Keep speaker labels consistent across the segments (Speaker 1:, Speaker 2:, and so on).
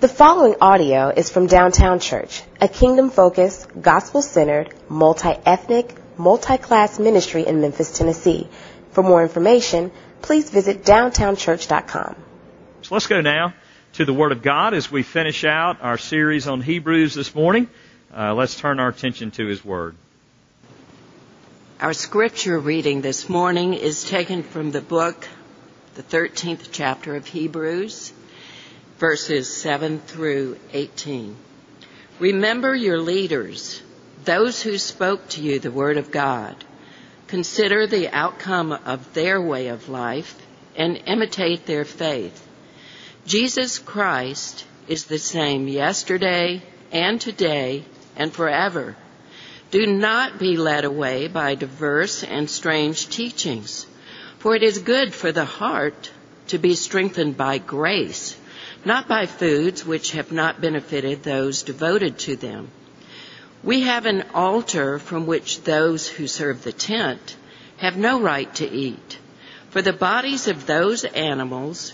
Speaker 1: The following audio is from Downtown Church, a kingdom focused, gospel centered, multi ethnic, multi class ministry in Memphis, Tennessee. For more information, please visit downtownchurch.com.
Speaker 2: So let's go now to the Word of God as we finish out our series on Hebrews this morning. Uh, let's turn our attention to His Word.
Speaker 3: Our scripture reading this morning is taken from the book, the 13th chapter of Hebrews, verses 7 through 18. Remember your leaders, those who spoke to you the word of God. Consider the outcome of their way of life and imitate their faith. Jesus Christ is the same yesterday and today and forever. Do not be led away by diverse and strange teachings, for it is good for the heart to be strengthened by grace, not by foods which have not benefited those devoted to them. We have an altar from which those who serve the tent have no right to eat, for the bodies of those animals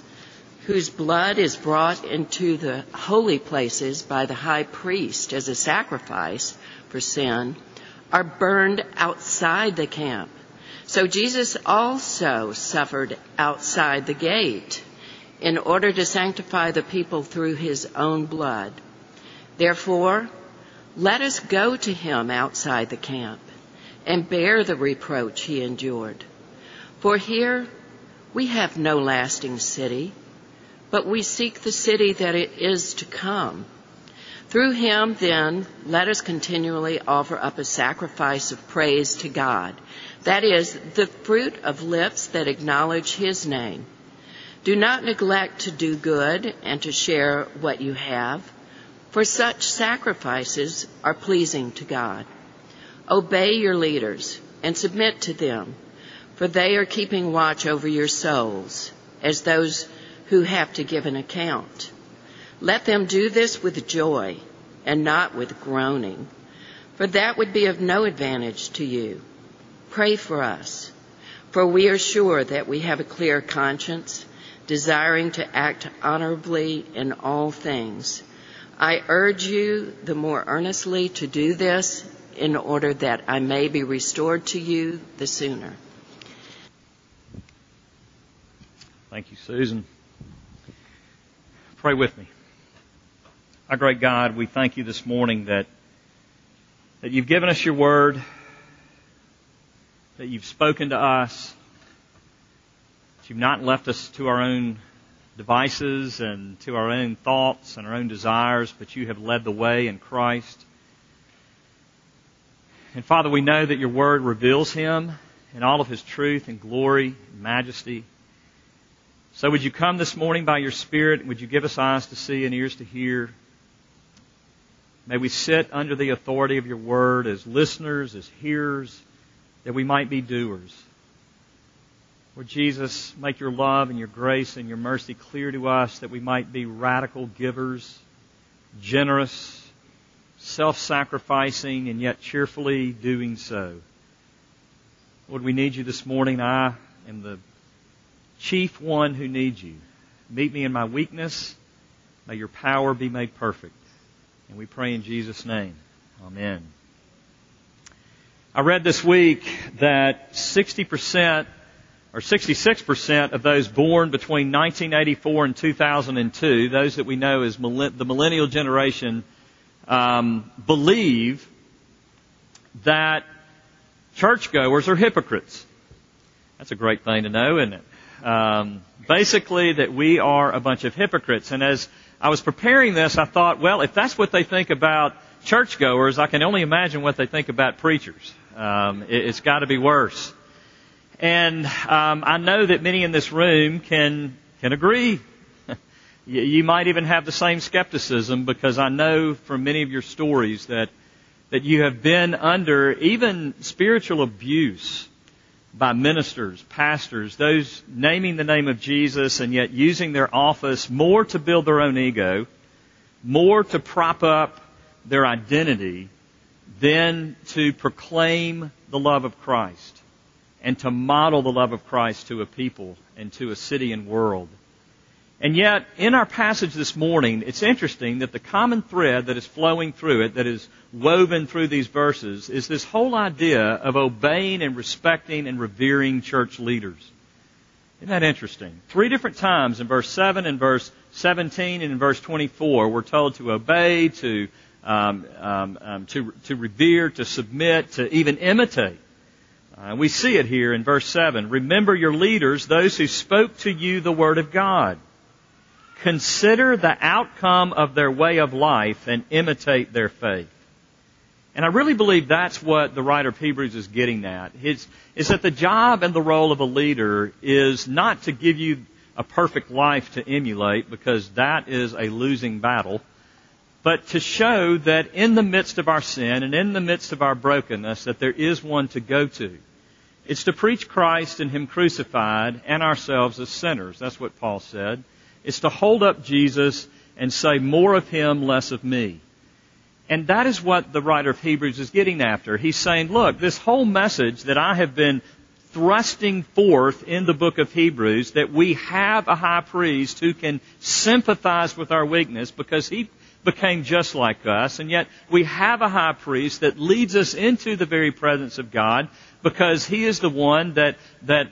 Speaker 3: whose blood is brought into the holy places by the high priest as a sacrifice for sin are burned outside the camp. So Jesus also suffered outside the gate in order to sanctify the people through his own blood. Therefore, let us go to him outside the camp and bear the reproach he endured. For here we have no lasting city, but we seek the city that it is to come. Through him, then, let us continually offer up a sacrifice of praise to God. That is, the fruit of lips that acknowledge his name. Do not neglect to do good and to share what you have, for such sacrifices are pleasing to God. Obey your leaders and submit to them, for they are keeping watch over your souls as those who have to give an account. Let them do this with joy and not with groaning, for that would be of no advantage to you. Pray for us, for we are sure that we have a clear conscience, desiring to act honorably in all things. I urge you the more earnestly to do this in order that I may be restored to you the sooner.
Speaker 2: Thank you, Susan. Pray with me. Our great God, we thank you this morning that, that you've given us your word, that you've spoken to us, you've not left us to our own devices and to our own thoughts and our own desires, but you have led the way in Christ. And Father, we know that your word reveals him in all of his truth and glory and majesty. So would you come this morning by your Spirit? Would you give us eyes to see and ears to hear? May we sit under the authority of your word as listeners, as hearers, that we might be doers. Lord Jesus, make your love and your grace and your mercy clear to us that we might be radical givers, generous, self-sacrificing, and yet cheerfully doing so. Lord, we need you this morning. I am the chief one who needs you. Meet me in my weakness. May your power be made perfect. And we pray in Jesus' name. Amen. I read this week that 60% or 66% of those born between 1984 and 2002, those that we know as the millennial generation, um, believe that churchgoers are hypocrites. That's a great thing to know, isn't it? Um, basically, that we are a bunch of hypocrites. And as I was preparing this, I thought, well, if that's what they think about churchgoers, I can only imagine what they think about preachers. Um, it, has got to be worse. And um, I know that many in this room can can agree. you, you might even have the same skepticism because I know from many of your stories that that you have been under even spiritual abuse by ministers, pastors, those naming the name of Jesus and yet using their office more to build their own ego, more to prop up their identity than to proclaim the love of Christ and to model the love of Christ to a people and to a city and world. And yet, in our passage this morning, it's interesting that the common thread that is flowing through it, that is woven through these verses, is this whole idea of obeying and respecting and revering church leaders. Isn't that interesting? Three different times in verse 7 and verse 17 and in verse 24, we're told to obey, to, um, um, um, to, to revere, to submit, to even imitate. Uh, we see it here in verse 7. Remember your leaders, those who spoke to you the word of God. Consider the outcome of their way of life and imitate their faith. And I really believe that's what the writer of Hebrews is getting at. It's, is that the job and the role of a leader is not to give you a perfect life to emulate because that is a losing battle, but to show that in the midst of our sin and in the midst of our brokenness that there is one to go to. It's to preach Christ and Him crucified and ourselves as sinners. That's what Paul said. It's to hold up Jesus and say more of Him, less of me. And that is what the writer of Hebrews is getting after. He's saying, look, this whole message that I have been thrusting forth in the book of Hebrews, that we have a high priest who can sympathize with our weakness because he became just like us, and yet we have a high priest that leads us into the very presence of God because he is the one that, that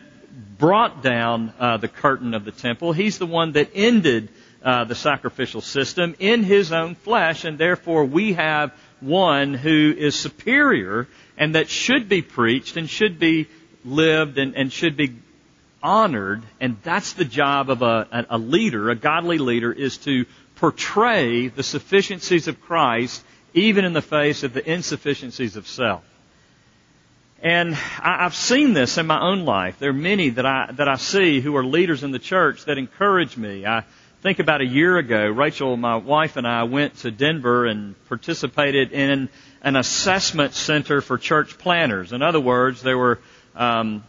Speaker 2: brought down uh, the curtain of the temple. He's the one that ended uh, the sacrificial system in his own flesh, and therefore we have one who is superior and that should be preached and should be lived and, and should be honored. And that's the job of a, a leader, a godly leader, is to portray the sufficiencies of Christ even in the face of the insufficiencies of self. And I, have seen this in my own life. There are many that I, that I see who are leaders in the church that encourage me. I think about a year ago, Rachel, my wife, and I went to Denver and participated in an assessment center for church planters. In other words, there were um,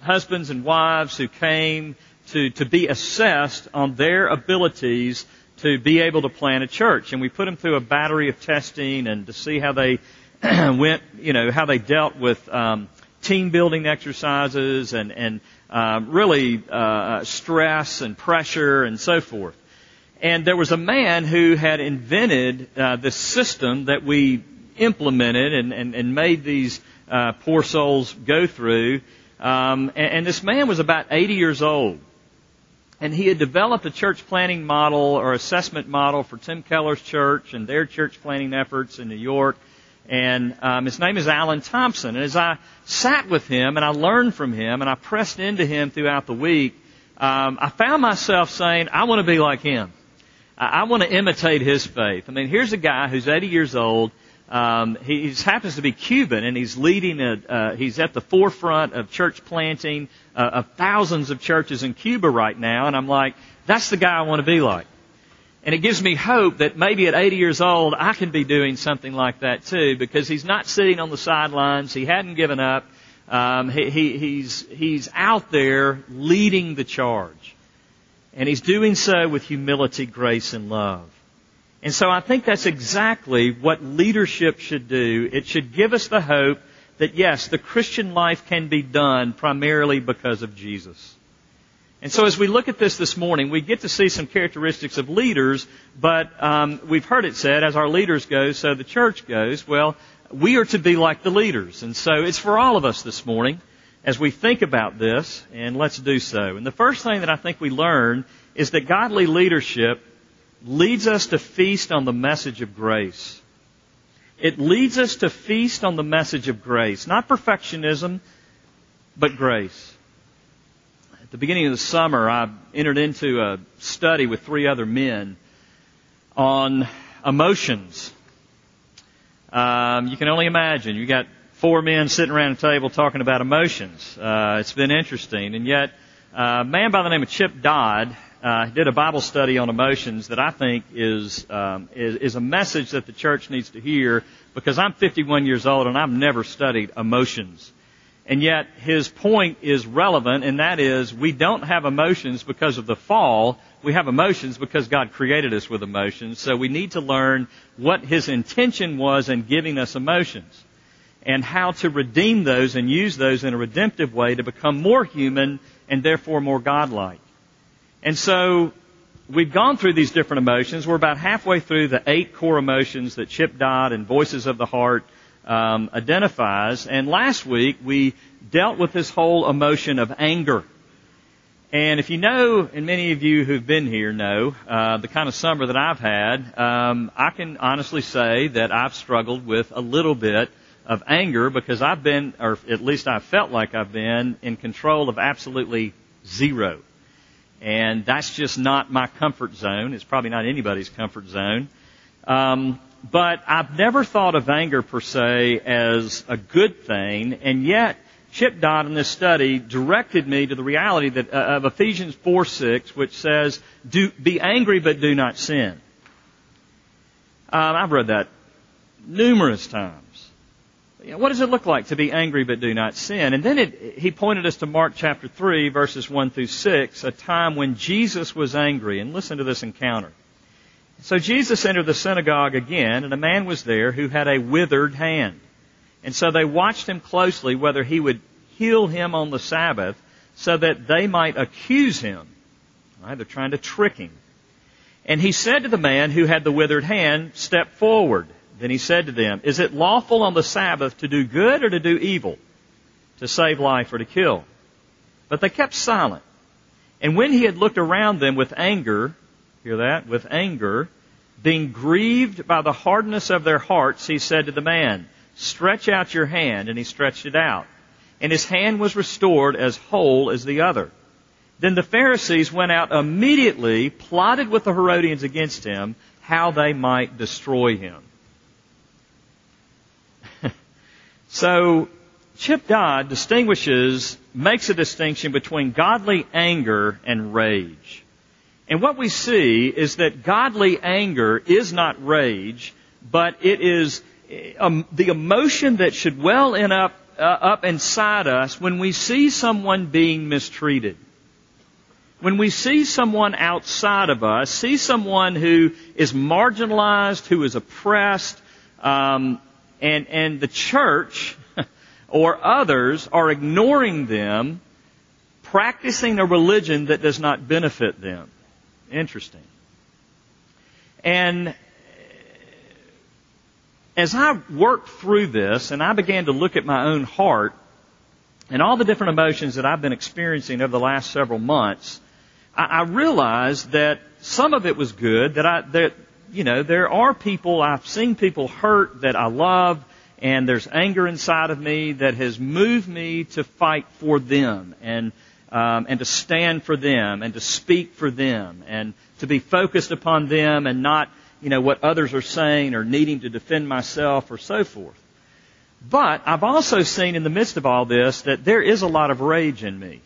Speaker 2: husbands and wives who came to, to be assessed on their abilities to be able to plan a church. And we put them through a battery of testing and to see how they went, you know, how they dealt with um, team building exercises and and um, really uh, stress and pressure and so forth. And there was a man who had invented uh, this system that we implemented and, and, and made these uh, poor souls go through. Um, and, and this man was about 80 years old. And he had developed a church planting model or assessment model for Tim Keller's church and their church planting efforts in New York and um, his name is Alan Thompson. And as I sat with him and I learned from him and I pressed into him throughout the week, um, I found myself saying, I want to be like him. I, I want to imitate his faith. I mean, here's a guy who's 80 years old. Um, he, he happens to be Cuban, and he's leading. A, uh, he's at the forefront of church planting uh, of thousands of churches in Cuba right now. And I'm like, that's the guy I want to be like. And it gives me hope that maybe at 80 years old, I can be doing something like that too, because he's not sitting on the sidelines. He hadn't given up. Um, he, he, he's, he's out there leading the charge. And he's doing so with humility, grace, and love. And so I think that's exactly what leadership should do. It should give us the hope that yes, the Christian life can be done primarily because of Jesus. And so as we look at this this morning, we get to see some characteristics of leaders, but um, we've heard it said, as our leaders go, so the church goes. Well, we are to be like the leaders. And so it's for all of us this morning as we think about this, and let's do so. And the first thing that I think we learn is that godly leadership leads us to feast on the message of grace. It leads us to feast on the message of grace. Not perfectionism, but grace. At the beginning of the summer, I entered into a study with three other men on emotions. Um, you can only imagine. You got four men sitting around a table talking about emotions. Uh, it's been interesting, and yet uh, a man by the name of Chip Dodd uh, did a Bible study on emotions that I think is, um, is is a message that the church needs to hear because I'm 51 years old and I've never studied emotions. And yet his point is relevant, and that is we don't have emotions because of the fall. We have emotions because God created us with emotions. So we need to learn what his intention was in giving us emotions and how to redeem those and use those in a redemptive way to become more human and therefore more godlike. And so we've gone through these different emotions. We're about halfway through the eight core emotions that Chip Dodd and Voices of the Heart um, identifies. And last week we dealt with this whole emotion of anger. And if you know, and many of you who've been here know, uh, the kind of summer that I've had, um, I can honestly say that I've struggled with a little bit of anger because I've been, or at least I felt like I've been, in control of absolutely zero. And that's just not my comfort zone. It's probably not anybody's comfort zone. Um, but I've never thought of anger per se as a good thing, and yet Chip Dodd in this study directed me to the reality that, uh, of Ephesians 4 6, which says, do, Be angry but do not sin. Um, I've read that numerous times. You know, what does it look like to be angry but do not sin? And then it, he pointed us to Mark chapter 3, verses 1 through 6, a time when Jesus was angry. And listen to this encounter. So Jesus entered the synagogue again, and a man was there who had a withered hand. And so they watched him closely whether he would heal him on the Sabbath so that they might accuse him. Right, they're trying to trick him. And he said to the man who had the withered hand, Step forward. Then he said to them, Is it lawful on the Sabbath to do good or to do evil? To save life or to kill? But they kept silent. And when he had looked around them with anger, hear that? With anger, being grieved by the hardness of their hearts, he said to the man, Stretch out your hand. And he stretched it out. And his hand was restored as whole as the other. Then the Pharisees went out immediately, plotted with the Herodians against him, how they might destroy him. So, Chip Dodd distinguishes, makes a distinction between godly anger and rage. And what we see is that godly anger is not rage, but it is um, the emotion that should well up, uh, up inside us when we see someone being mistreated. When we see someone outside of us, see someone who is marginalized, who is oppressed, um, and, and the church or others are ignoring them, practicing a religion that does not benefit them. Interesting. And as I worked through this and I began to look at my own heart and all the different emotions that I've been experiencing over the last several months, I, I realized that some of it was good, that I, that you know, there are people, I've seen people hurt that I love, and there's anger inside of me that has moved me to fight for them and um, and to stand for them and to speak for them and to be focused upon them and not you know what others are saying or needing to defend myself or so forth. But I've also seen in the midst of all this that there is a lot of rage in me.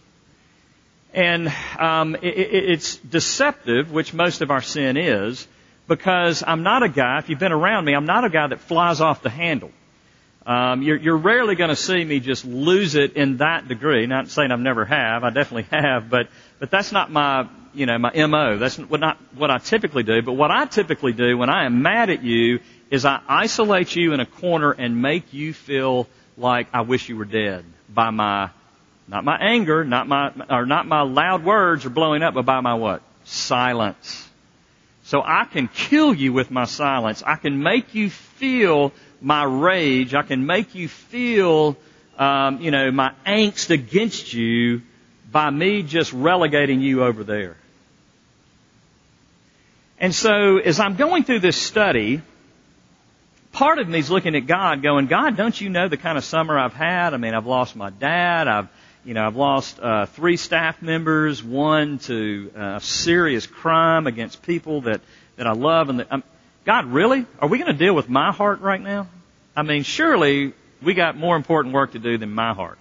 Speaker 2: And um, it, it, it's deceptive, which most of our sin is, because I'm not a guy, if you've been around me, I'm not a guy that flies off the handle. Um, you're, you're rarely going to see me just lose it in that degree. Not saying I've never have, I definitely have, but but that's not my you know my mo. That's not what I typically do. But what I typically do when I am mad at you is I isolate you in a corner and make you feel like I wish you were dead by my not my anger, not my or not my loud words or blowing up, but by my what silence. So I can kill you with my silence. I can make you feel my rage. I can make you feel, um, you know, my angst against you by me just relegating you over there. And so as I'm going through this study, part of me is looking at God going, God, don't you know the kind of summer I've had? I mean, I've lost my dad. I've, you know, I've lost uh, three staff members, one to uh, serious crime against people that that I love, and that, um, God, really? Are we going to deal with my heart right now? I mean, surely we got more important work to do than my heart.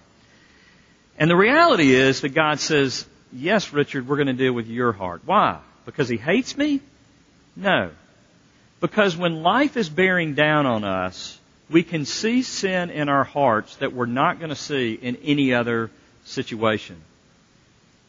Speaker 2: And the reality is that God says, yes, Richard, we're going to deal with your heart. Why? Because He hates me? No. Because when life is bearing down on us, we can see sin in our hearts that we're not going to see in any other situation.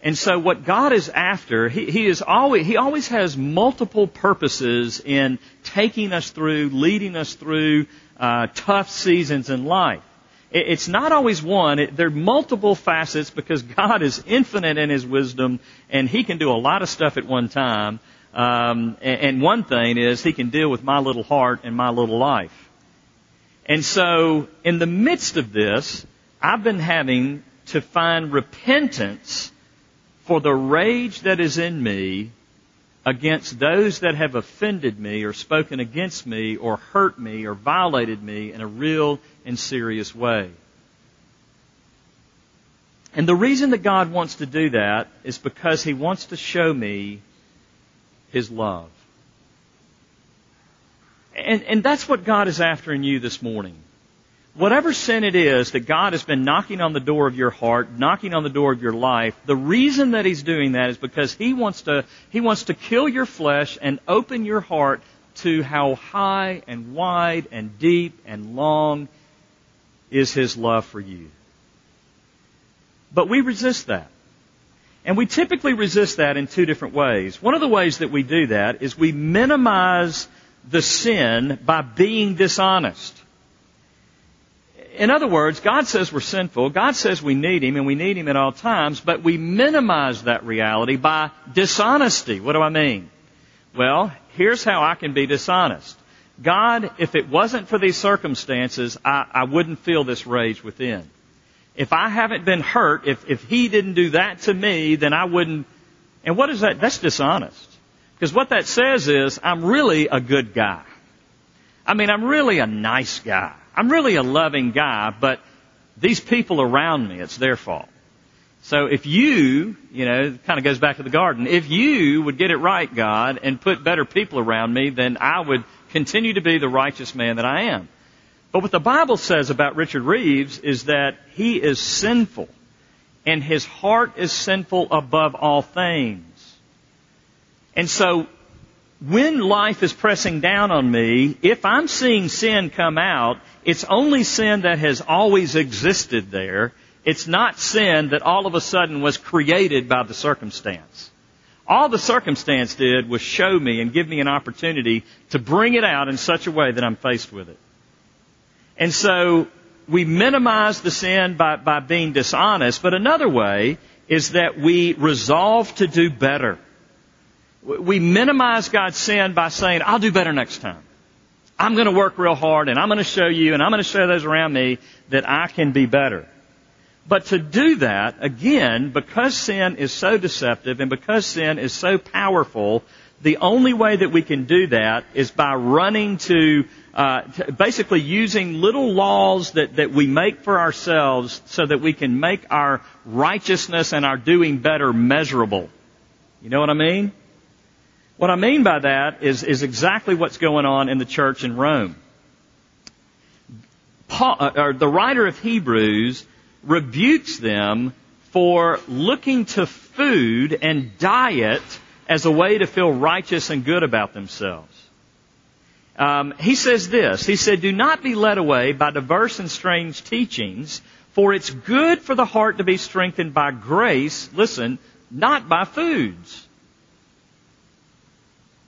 Speaker 2: And so what God is after, he, he is always, he always has multiple purposes in taking us through, leading us through uh, tough seasons in life. It, it's not always one. It, there are multiple facets because God is infinite in His wisdom and He can do a lot of stuff at one time. Um, and, and one thing is he can deal with my little heart and my little life. And so, in the midst of this, I've been having to find repentance for the rage that is in me against those that have offended me or spoken against me or hurt me or violated me in a real and serious way. And the reason that God wants to do that is because He wants to show me His love. And, and that's what God is after in you this morning. Whatever sin it is that God has been knocking on the door of your heart, knocking on the door of your life, the reason that He's doing that is because He wants to, He wants to kill your flesh and open your heart to how high and wide and deep and long is His love for you. But we resist that. And we typically resist that in two different ways. One of the ways that we do that is we minimize the sin by being dishonest. In other words, God says we're sinful. God says we need Him and we need Him at all times, but we minimize that reality by dishonesty. What do I mean? Well, here's how I can be dishonest. God, if it wasn't for these circumstances, I, I wouldn't feel this rage within. If I haven't been hurt, if, if He didn't do that to me, then I wouldn't. And what is that? That's dishonest. Because what that says is, I'm really a good guy. I mean, I'm really a nice guy. I'm really a loving guy, but these people around me, it's their fault. So if you, you know, kind of goes back to the garden, if you would get it right, God, and put better people around me, then I would continue to be the righteous man that I am. But what the Bible says about Richard Reeves is that he is sinful, and his heart is sinful above all things. And so when life is pressing down on me, if I'm seeing sin come out, it's only sin that has always existed there. It's not sin that all of a sudden was created by the circumstance. All the circumstance did was show me and give me an opportunity to bring it out in such a way that I'm faced with it. And so we minimize the sin by, by being dishonest, but another way is that we resolve to do better. We minimize God's sin by saying, I'll do better next time. I'm going to work real hard and I'm going to show you and I'm going to show those around me that I can be better. But to do that, again, because sin is so deceptive and because sin is so powerful, the only way that we can do that is by running to, uh, to basically using little laws that, that we make for ourselves so that we can make our righteousness and our doing better measurable. You know what I mean? What I mean by that is, is exactly what's going on in the church in Rome. Paul, uh, or the writer of Hebrews rebukes them for looking to food and diet as a way to feel righteous and good about themselves. Um, he says this. He said, "Do not be led away by diverse and strange teachings, for it's good for the heart to be strengthened by grace. Listen, not by foods."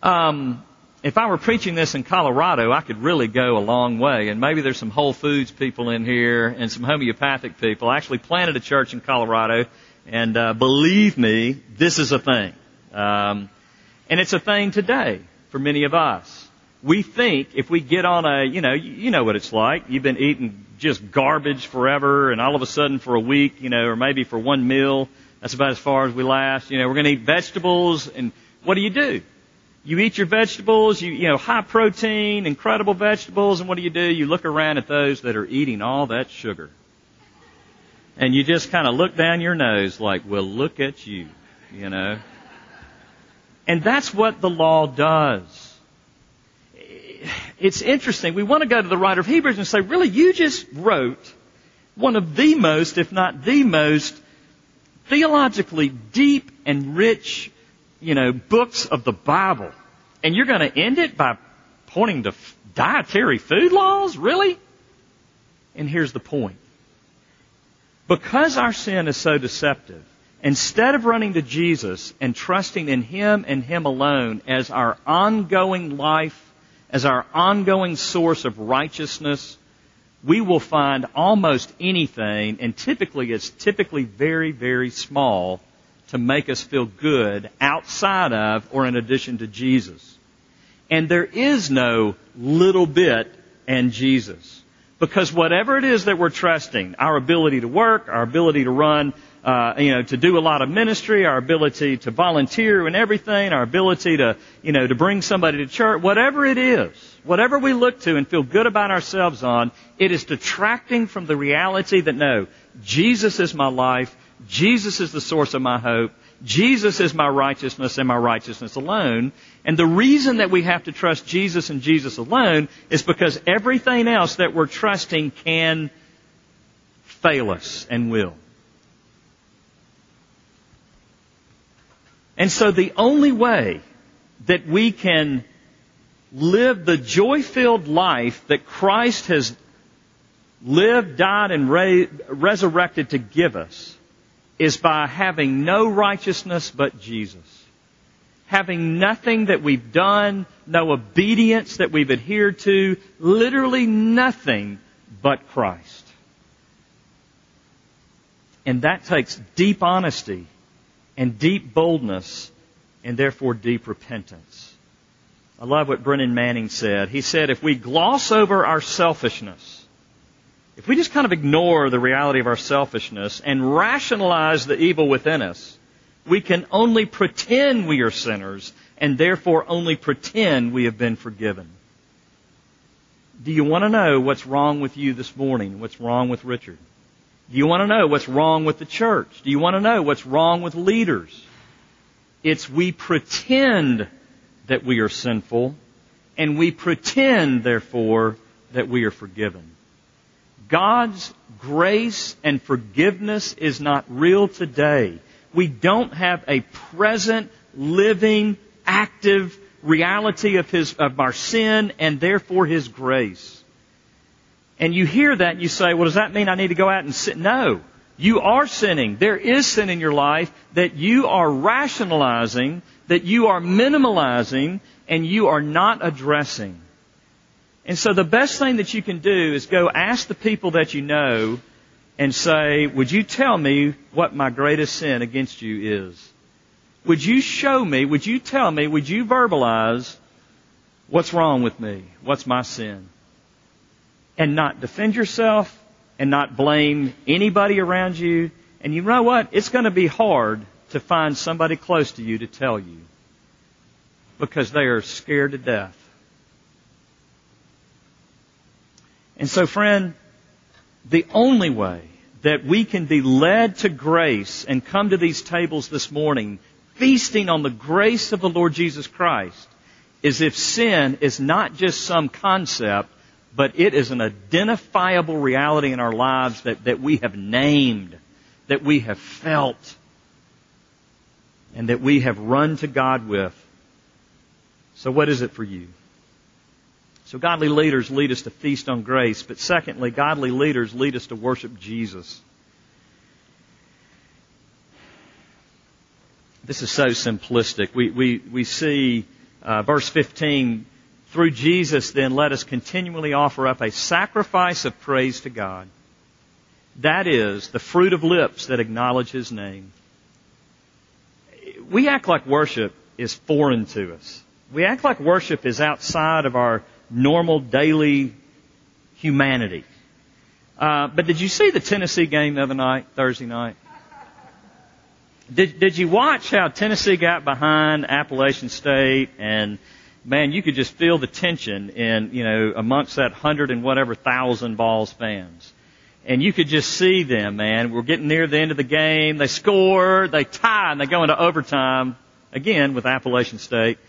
Speaker 2: Um, if I were preaching this in Colorado, I could really go a long way. And maybe there's some Whole Foods people in here and some homeopathic people. I actually planted a church in Colorado, and uh, believe me, this is a thing. Um, and it's a thing today for many of us. We think if we get on a, you know, you know what it's like. You've been eating just garbage forever, and all of a sudden for a week, you know, or maybe for one meal, that's about as far as we last. You know, we're going to eat vegetables, and what do you do? You eat your vegetables, you, you know, high protein, incredible vegetables, and what do you do? You look around at those that are eating all that sugar. And you just kind of look down your nose like, well, look at you, you know. And that's what the law does. It's interesting. We want to go to the writer of Hebrews and say, really, you just wrote one of the most, if not the most, theologically deep and rich you know, books of the Bible. And you're going to end it by pointing to dietary food laws? Really? And here's the point. Because our sin is so deceptive, instead of running to Jesus and trusting in Him and Him alone as our ongoing life, as our ongoing source of righteousness, we will find almost anything, and typically it's typically very, very small, to make us feel good outside of or in addition to Jesus. And there is no little bit and Jesus. Because whatever it is that we're trusting, our ability to work, our ability to run, uh, you know, to do a lot of ministry, our ability to volunteer and everything, our ability to, you know, to bring somebody to church, whatever it is, whatever we look to and feel good about ourselves on, it is detracting from the reality that no, Jesus is my life, Jesus is the source of my hope, Jesus is my righteousness and my righteousness alone. And the reason that we have to trust Jesus and Jesus alone is because everything else that we're trusting can fail us and will. And so the only way that we can live the joy-filled life that Christ has lived, died, and ra- resurrected to give us is by having no righteousness but Jesus. Having nothing that we've done, no obedience that we've adhered to, literally nothing but Christ. And that takes deep honesty and deep boldness and therefore deep repentance. I love what Brennan Manning said. He said, if we gloss over our selfishness, if we just kind of ignore the reality of our selfishness and rationalize the evil within us, we can only pretend we are sinners and therefore only pretend we have been forgiven. Do you want to know what's wrong with you this morning? What's wrong with Richard? Do you want to know what's wrong with the church? Do you want to know what's wrong with leaders? It's we pretend that we are sinful and we pretend, therefore, that we are forgiven. God's grace and forgiveness is not real today. We don't have a present, living, active reality of His, of our sin and therefore His grace. And you hear that and you say, well, does that mean I need to go out and sin? No. You are sinning. There is sin in your life that you are rationalizing, that you are minimalizing, and you are not addressing. And so the best thing that you can do is go ask the people that you know and say, would you tell me what my greatest sin against you is? Would you show me, would you tell me, would you verbalize what's wrong with me? What's my sin? And not defend yourself and not blame anybody around you. And you know what? It's going to be hard to find somebody close to you to tell you because they are scared to death And so, friend, the only way that we can be led to grace and come to these tables this morning, feasting on the grace of the Lord Jesus Christ, is if sin is not just some concept, but it is an identifiable reality in our lives that, that we have named, that we have felt, and that we have run to God with. So what is it for you? So godly leaders lead us to feast on grace, but secondly, godly leaders lead us to worship Jesus. This is so simplistic. We, we, we see uh, verse 15, through Jesus then let us continually offer up a sacrifice of praise to God. That is the fruit of lips that acknowledge His name. We act like worship is foreign to us. We act like worship is outside of our normal daily humanity. Uh, but did you see the Tennessee game the other night, Thursday night? Did Did you watch how Tennessee got behind Appalachian State and man, you could just feel the tension in you know amongst that hundred and whatever thousand Vols fans. And you could just see them, man. We're getting near the end of the game. They score, they tie, and they go into overtime again with Appalachian State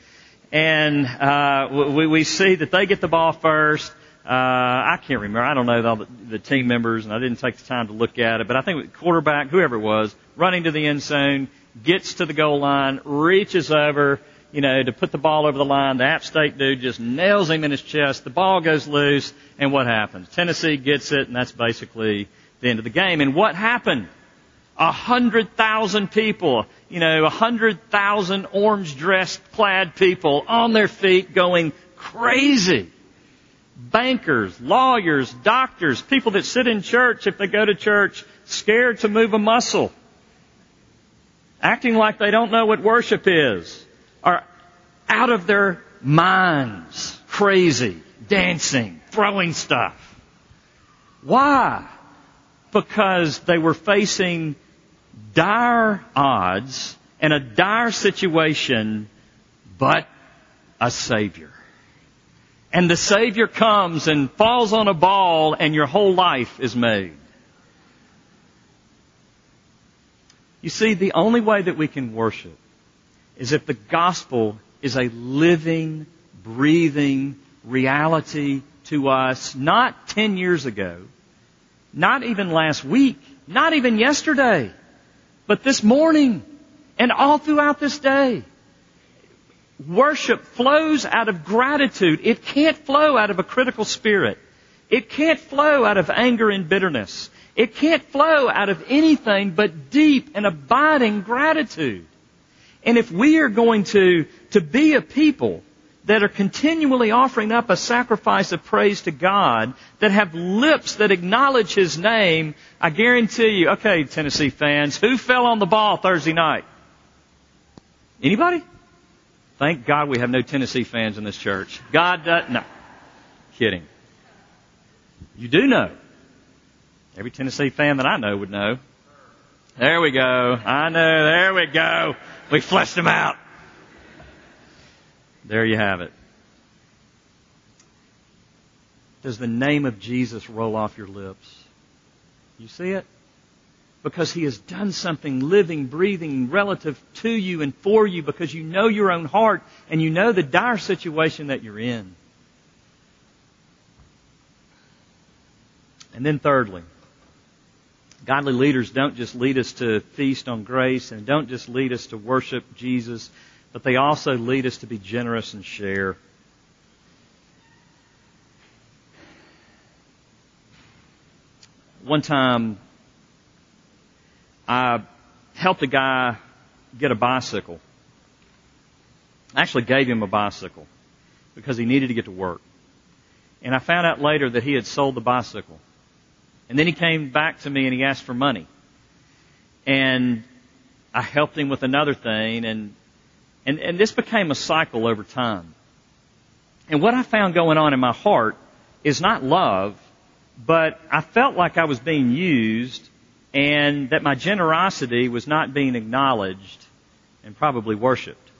Speaker 2: and uh, we, we see that they get the ball first. Uh, I can't remember. I don't know the, the team members, and I didn't take the time to look at it. But I think quarterback, whoever it was, running to the end zone, gets to the goal line, reaches over, you know, to put the ball over the line. The App State dude just nails him in his chest. The ball goes loose, and what happens? Tennessee gets it, and that's basically the end of the game. And what happened? A hundred thousand people, you know, a hundred thousand orange dressed clad people on their feet going crazy. Bankers, lawyers, doctors, people that sit in church if they go to church scared to move a muscle. acting like they don't know what worship is, are out of their minds, crazy, dancing, throwing stuff. Why? Because they were facing dire odds and a dire situation, but a Savior. And the Savior comes and falls on a ball and your whole life is made. You see, the only way that we can worship is if the gospel is a living, breathing reality to us, not 10 years ago, not even last week, not even yesterday, but this morning and all throughout this day. Worship flows out of gratitude. It can't flow out of a critical spirit. It can't flow out of anger and bitterness. It can't flow out of anything but deep and abiding gratitude. And if we are going to, to be a people that are continually offering up a sacrifice of praise to God, that have lips that acknowledge His name, I guarantee you, okay, Tennessee fans, who fell on the ball Thursday night? Anybody? Thank God we have no Tennessee fans in this church. God does, no. Kidding. You do know. Every Tennessee fan that I know would know. There we go. I know. There we go. We fleshed them out. There you have it. Does the name of Jesus roll off your lips? You see it? Because he has done something living, breathing, relative to you and for you because you know your own heart and you know the dire situation that you're in. And then thirdly, godly leaders don't just lead us to feast on grace and don't just lead us to worship Jesus, but they also lead us to be generous and share. One time, I helped a guy get a bicycle. I actually gave him a bicycle because he needed to get to work. And I found out later that he had sold the bicycle. And then he came back to me and he asked for money. And I helped him with another thing and and, and this became a cycle over time. And what I found going on in my heart is not love, but I felt like I was being used and that my generosity was not being acknowledged and probably worshiped.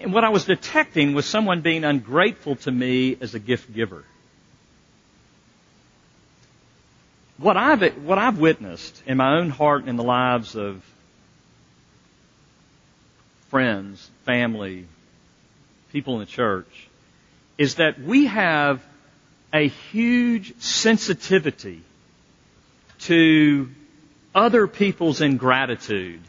Speaker 2: And what I was detecting was someone being ungrateful to me as a gift giver. What I've, what I've witnessed in my own heart and in the lives of friends, family, people in the church, is that we have a huge sensitivity to other people's ingratitude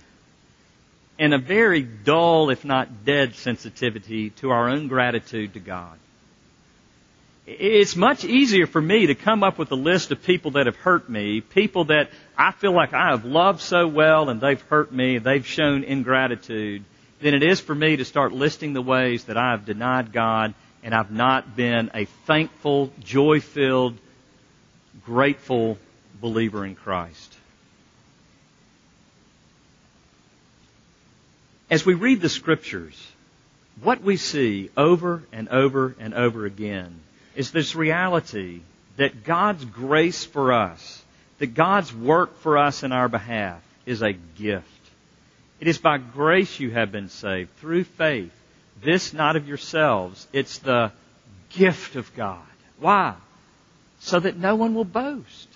Speaker 2: and a very dull, if not dead, sensitivity to our own gratitude to God. It's much easier for me to come up with a list of people that have hurt me, people that I feel like I have loved so well and they've hurt me, they've shown ingratitude, than it is for me to start listing the ways that I have denied God and I've not been a thankful, joy filled, grateful believer in Christ. As we read the scriptures, what we see over and over and over again is this reality that God's grace for us, that God's work for us in our behalf is a gift. It is by grace you have been saved, through faith. This not of yourselves. It's the gift of God. Why? So that no one will boast.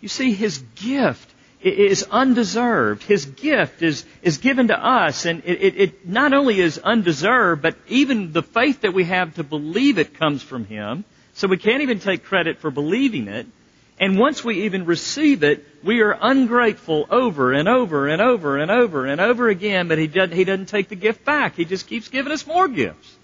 Speaker 2: You see, His gift is undeserved. His gift is, is given to us, and it, it, it not only is undeserved, but even the faith that we have to believe it comes from Him. So we can't even take credit for believing it. And once we even receive it, we are ungrateful over and over and over and over and over again, but he doesn't, he doesn't take the gift back. He just keeps giving us more gifts.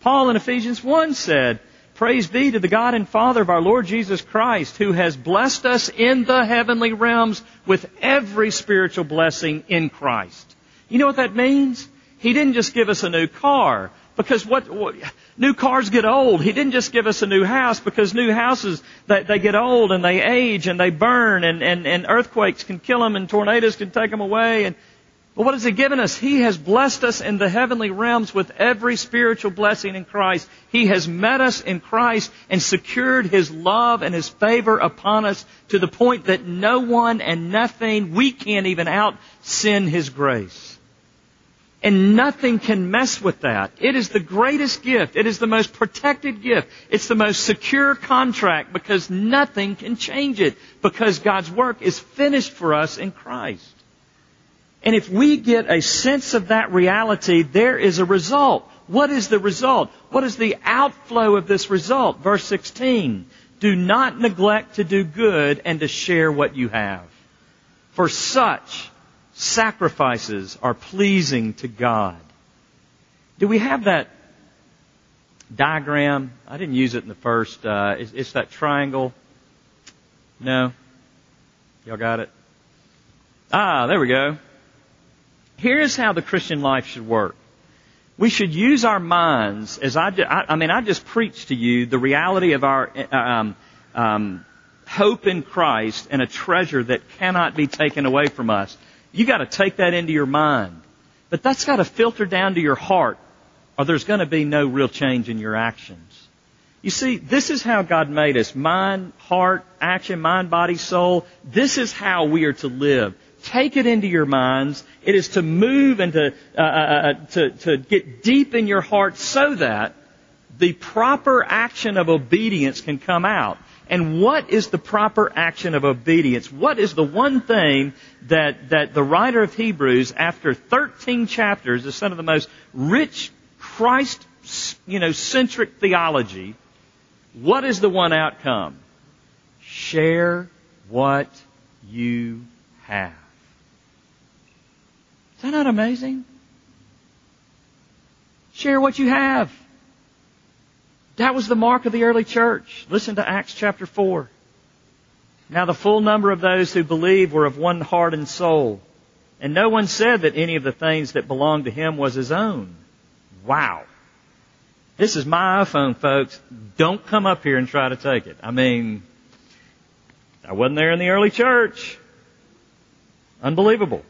Speaker 2: Paul in Ephesians 1 said, Praise be to the God and Father of our Lord Jesus Christ, who has blessed us in the heavenly realms with every spiritual blessing in Christ. You know what that means? He didn't just give us a new car, Because what, what, new cars get old. He didn't just give us a new house because new houses, they, they get old and they age and they burn and, and, and earthquakes can kill them and tornadoes can take them away and but what has He given us? He has blessed us in the heavenly realms with every spiritual blessing in Christ. He has met us in Christ and secured His love and His favor upon us to the point that no one and nothing, we can't even out sin His grace. And nothing can mess with that. It is the greatest gift. It is the most protected gift. It's the most secure contract because nothing can change it because God's work is finished for us in Christ. And if we get a sense of that reality, there is a result. What is the result? What is the outflow of this result? Verse 16. Do not neglect to do good and to share what you have. For such sacrifices are pleasing to God. Do we have that diagram? I didn't use it in the first. Uh, it's, it's that triangle. No? Y'all got it? Ah, there we go. Here's how the Christian life should work. We should use our minds, as I, I, I mean, I just preached to you the reality of our um, um, hope in Christ and a treasure that cannot be taken away from us. You got to take that into your mind, but that's got to filter down to your heart, or there's going to be no real change in your actions. You see, this is how God made us: mind, heart, action, mind, body, soul. This is how we are to live take it into your minds. It is to move and to, uh, uh, uh, to, to get deep in your heart so that the proper action of obedience can come out. And what is the proper action of obedience? What is the one thing that, that the writer of Hebrews, after 13 chapters, is some of the most rich Christ, you know, centric theology, what is the one outcome? Share what you have. Is that not amazing? Share what you have. That was the mark of the early church. Listen to Acts chapter 4. Now the full number of those who believed were of one heart and soul. And no one said that any of the things that belonged to him was his own. Wow. This is my iPhone, folks. Don't come up here and try to take it. I mean, I wasn't there in the early church. Unbelievable.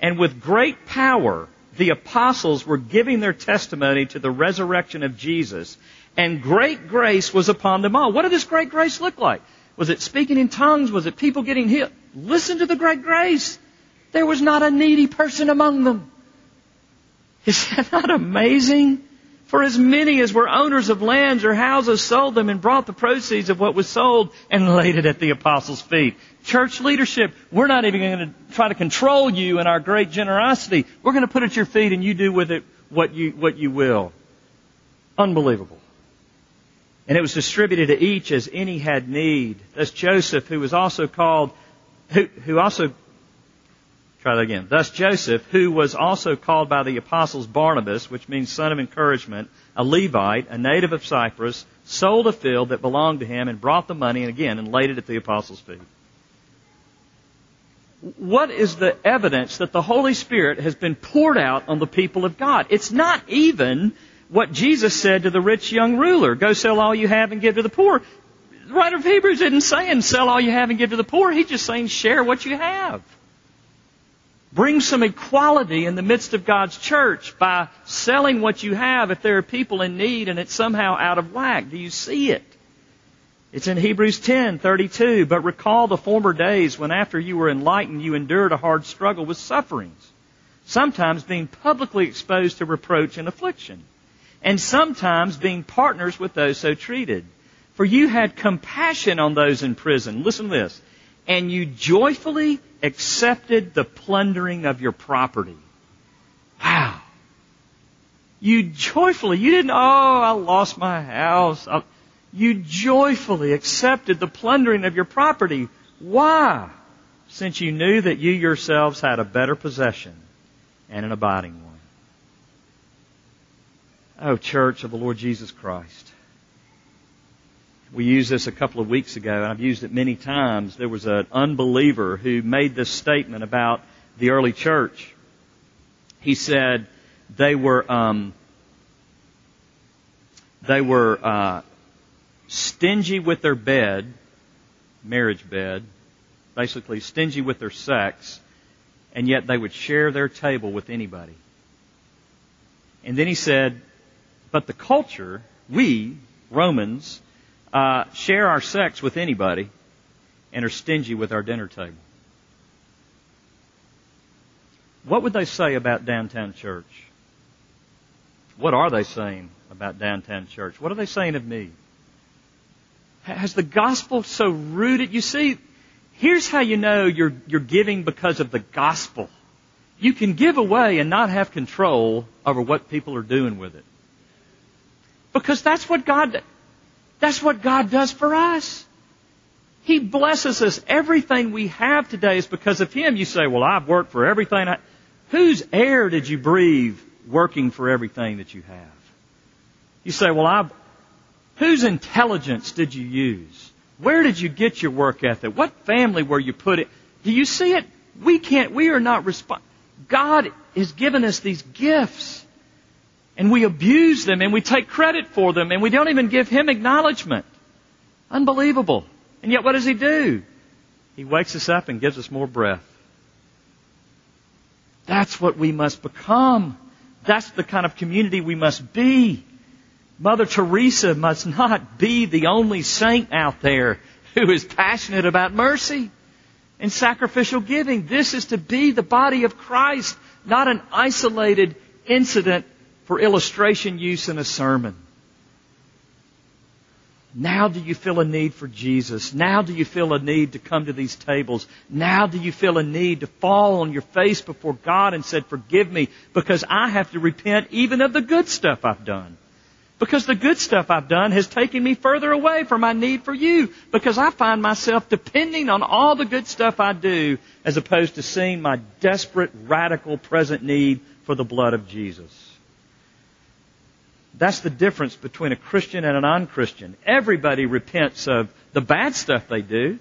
Speaker 2: And with great power, the apostles were giving their testimony to the resurrection of Jesus, and great grace was upon them all. What did this great grace look like? Was it speaking in tongues? Was it people getting healed? Listen to the great grace. There was not a needy person among them. Is that not amazing? For as many as were owners of lands or houses sold them and brought the proceeds of what was sold and laid it at the apostles' feet. Church leadership, we're not even going to try to control you in our great generosity. We're going to put it at your feet and you do with it what you, what you will. Unbelievable. And it was distributed to each as any had need. Thus Joseph, who was also called, who, who also Try that again. Thus Joseph, who was also called by the apostles Barnabas, which means son of encouragement, a Levite, a native of Cyprus, sold a field that belonged to him and brought the money and again and laid it at the apostles' feet. What is the evidence that the Holy Spirit has been poured out on the people of God? It's not even what Jesus said to the rich young ruler, go sell all you have and give to the poor. The writer of Hebrews isn't saying sell all you have and give to the poor. He's just saying share what you have. Bring some equality in the midst of God's church by selling what you have if there are people in need and it's somehow out of whack. Do you see it? It's in Hebrews 10:32, but recall the former days when after you were enlightened you endured a hard struggle with sufferings, sometimes being publicly exposed to reproach and affliction, and sometimes being partners with those so treated. For you had compassion on those in prison. Listen to this and you joyfully accepted the plundering of your property. Wow. You joyfully, you didn't, oh, I lost my house. You joyfully accepted the plundering of your property. Why? Since you knew that you yourselves had a better possession and an abiding one. Oh, church of the Lord Jesus Christ. We used this a couple of weeks ago, and I've used it many times. There was an unbeliever who made this statement about the early church. He said they were um, They were uh, stingy with their bed, marriage bed, basically stingy with their sex, and yet they would share their table with anybody. And then he said, but the culture, we, Romans, uh, share our sex with anybody and are stingy with our dinner table. What would they say about downtown church? What are they saying about downtown church? What are they saying of me? Has the gospel so rooted? You see, here's how you know you're, you're giving because of the gospel. You can give away and not have control over what people are doing with it. Because that's what God, that's what God does for us. He blesses us. Everything we have today is because of Him. You say, well, I've worked for everything. I... Whose air did you breathe working for everything that you have? You say, well, I've, whose intelligence did you use? Where did you get your work ethic? What family were you put in? Do you see it? We can't, we are not responsible. God has given us these gifts. And we abuse them and we take credit for them and we don't even give Him acknowledgement. Unbelievable. And yet what does He do? He wakes us up and gives us more breath. That's what we must become. That's the kind of community we must be. Mother Teresa must not be the only saint out there who is passionate about mercy and sacrificial giving. This is to be the body of Christ, not an isolated incident for illustration use in a sermon. Now do you feel a need for Jesus? Now do you feel a need to come to these tables? Now do you feel a need to fall on your face before God and said, forgive me because I have to repent even of the good stuff I've done. Because the good stuff I've done has taken me further away from my need for you. Because I find myself depending on all the good stuff I do as opposed to seeing my desperate, radical, present need for the blood of Jesus. That's the difference between a Christian and a non-Christian. Everybody repents of the bad stuff they do,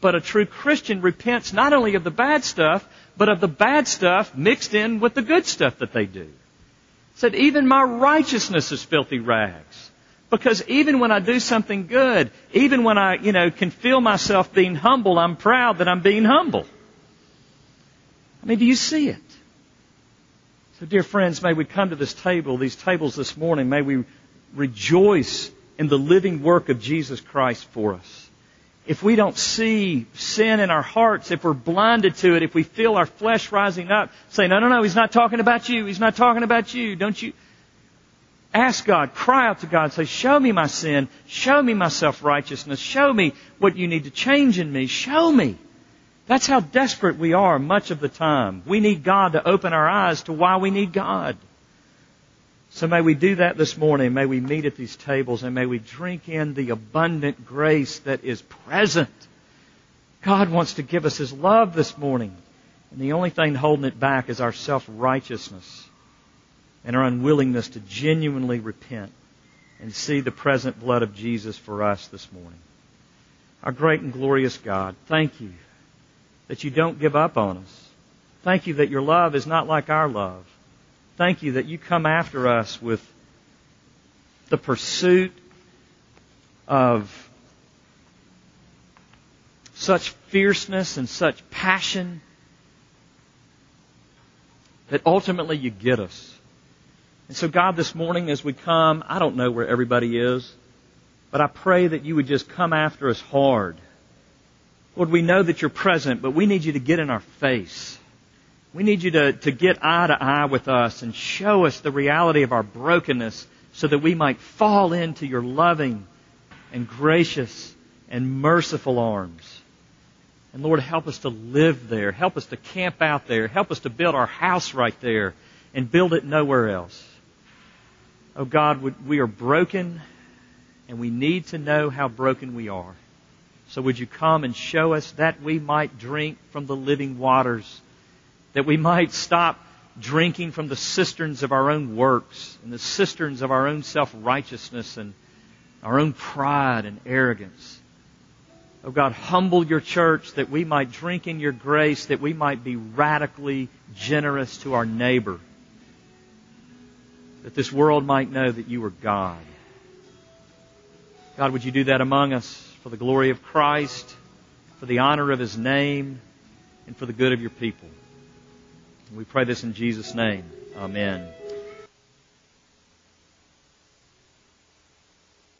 Speaker 2: but a true Christian repents not only of the bad stuff, but of the bad stuff mixed in with the good stuff that they do. Said, even my righteousness is filthy rags. Because even when I do something good, even when I, you know, can feel myself being humble, I'm proud that I'm being humble. I mean, do you see it? So, dear friends, may we come to this table, these tables this morning, may we rejoice in the living work of Jesus Christ for us. If we don't see sin in our hearts, if we're blinded to it, if we feel our flesh rising up, say, no, no, no, he's not talking about you. He's not talking about you. Don't you? Ask God, cry out to God, say, show me my sin, show me my self-righteousness, show me what you need to change in me, show me. That's how desperate we are much of the time. We need God to open our eyes to why we need God. So may we do that this morning. May we meet at these tables and may we drink in the abundant grace that is present. God wants to give us His love this morning. And the only thing holding it back is our self-righteousness and our unwillingness to genuinely repent and see the present blood of Jesus for us this morning. Our great and glorious God, thank you that you don't give up on us. Thank you that your love is not like our love. Thank you that you come after us with the pursuit of such fierceness and such passion that ultimately you get us. And so, God, this morning as we come, I don't know where everybody is, but I pray that you would just come after us hard. Lord, we know that you're present, but we need you to get in our face. We need you to, to get eye to eye with us and show us the reality of our brokenness so that we might fall into your loving and gracious and merciful arms. And Lord, help us to live there. Help us to camp out there. Help us to build our house right there and build it nowhere else. Oh God, we are broken and we need to know how broken we are. So would you come and show us that we might drink from the living waters, that we might stop drinking from the cisterns of our own works and the cisterns of our own self-righteousness and our own pride and arrogance. Oh God, humble your church that we might drink in your grace, that we might be radically generous to our neighbor, that this world might know that you are God God, would you do that among us for the glory of Christ, for the honor of His name, and for the good of your people? We pray this in Jesus' name. Amen.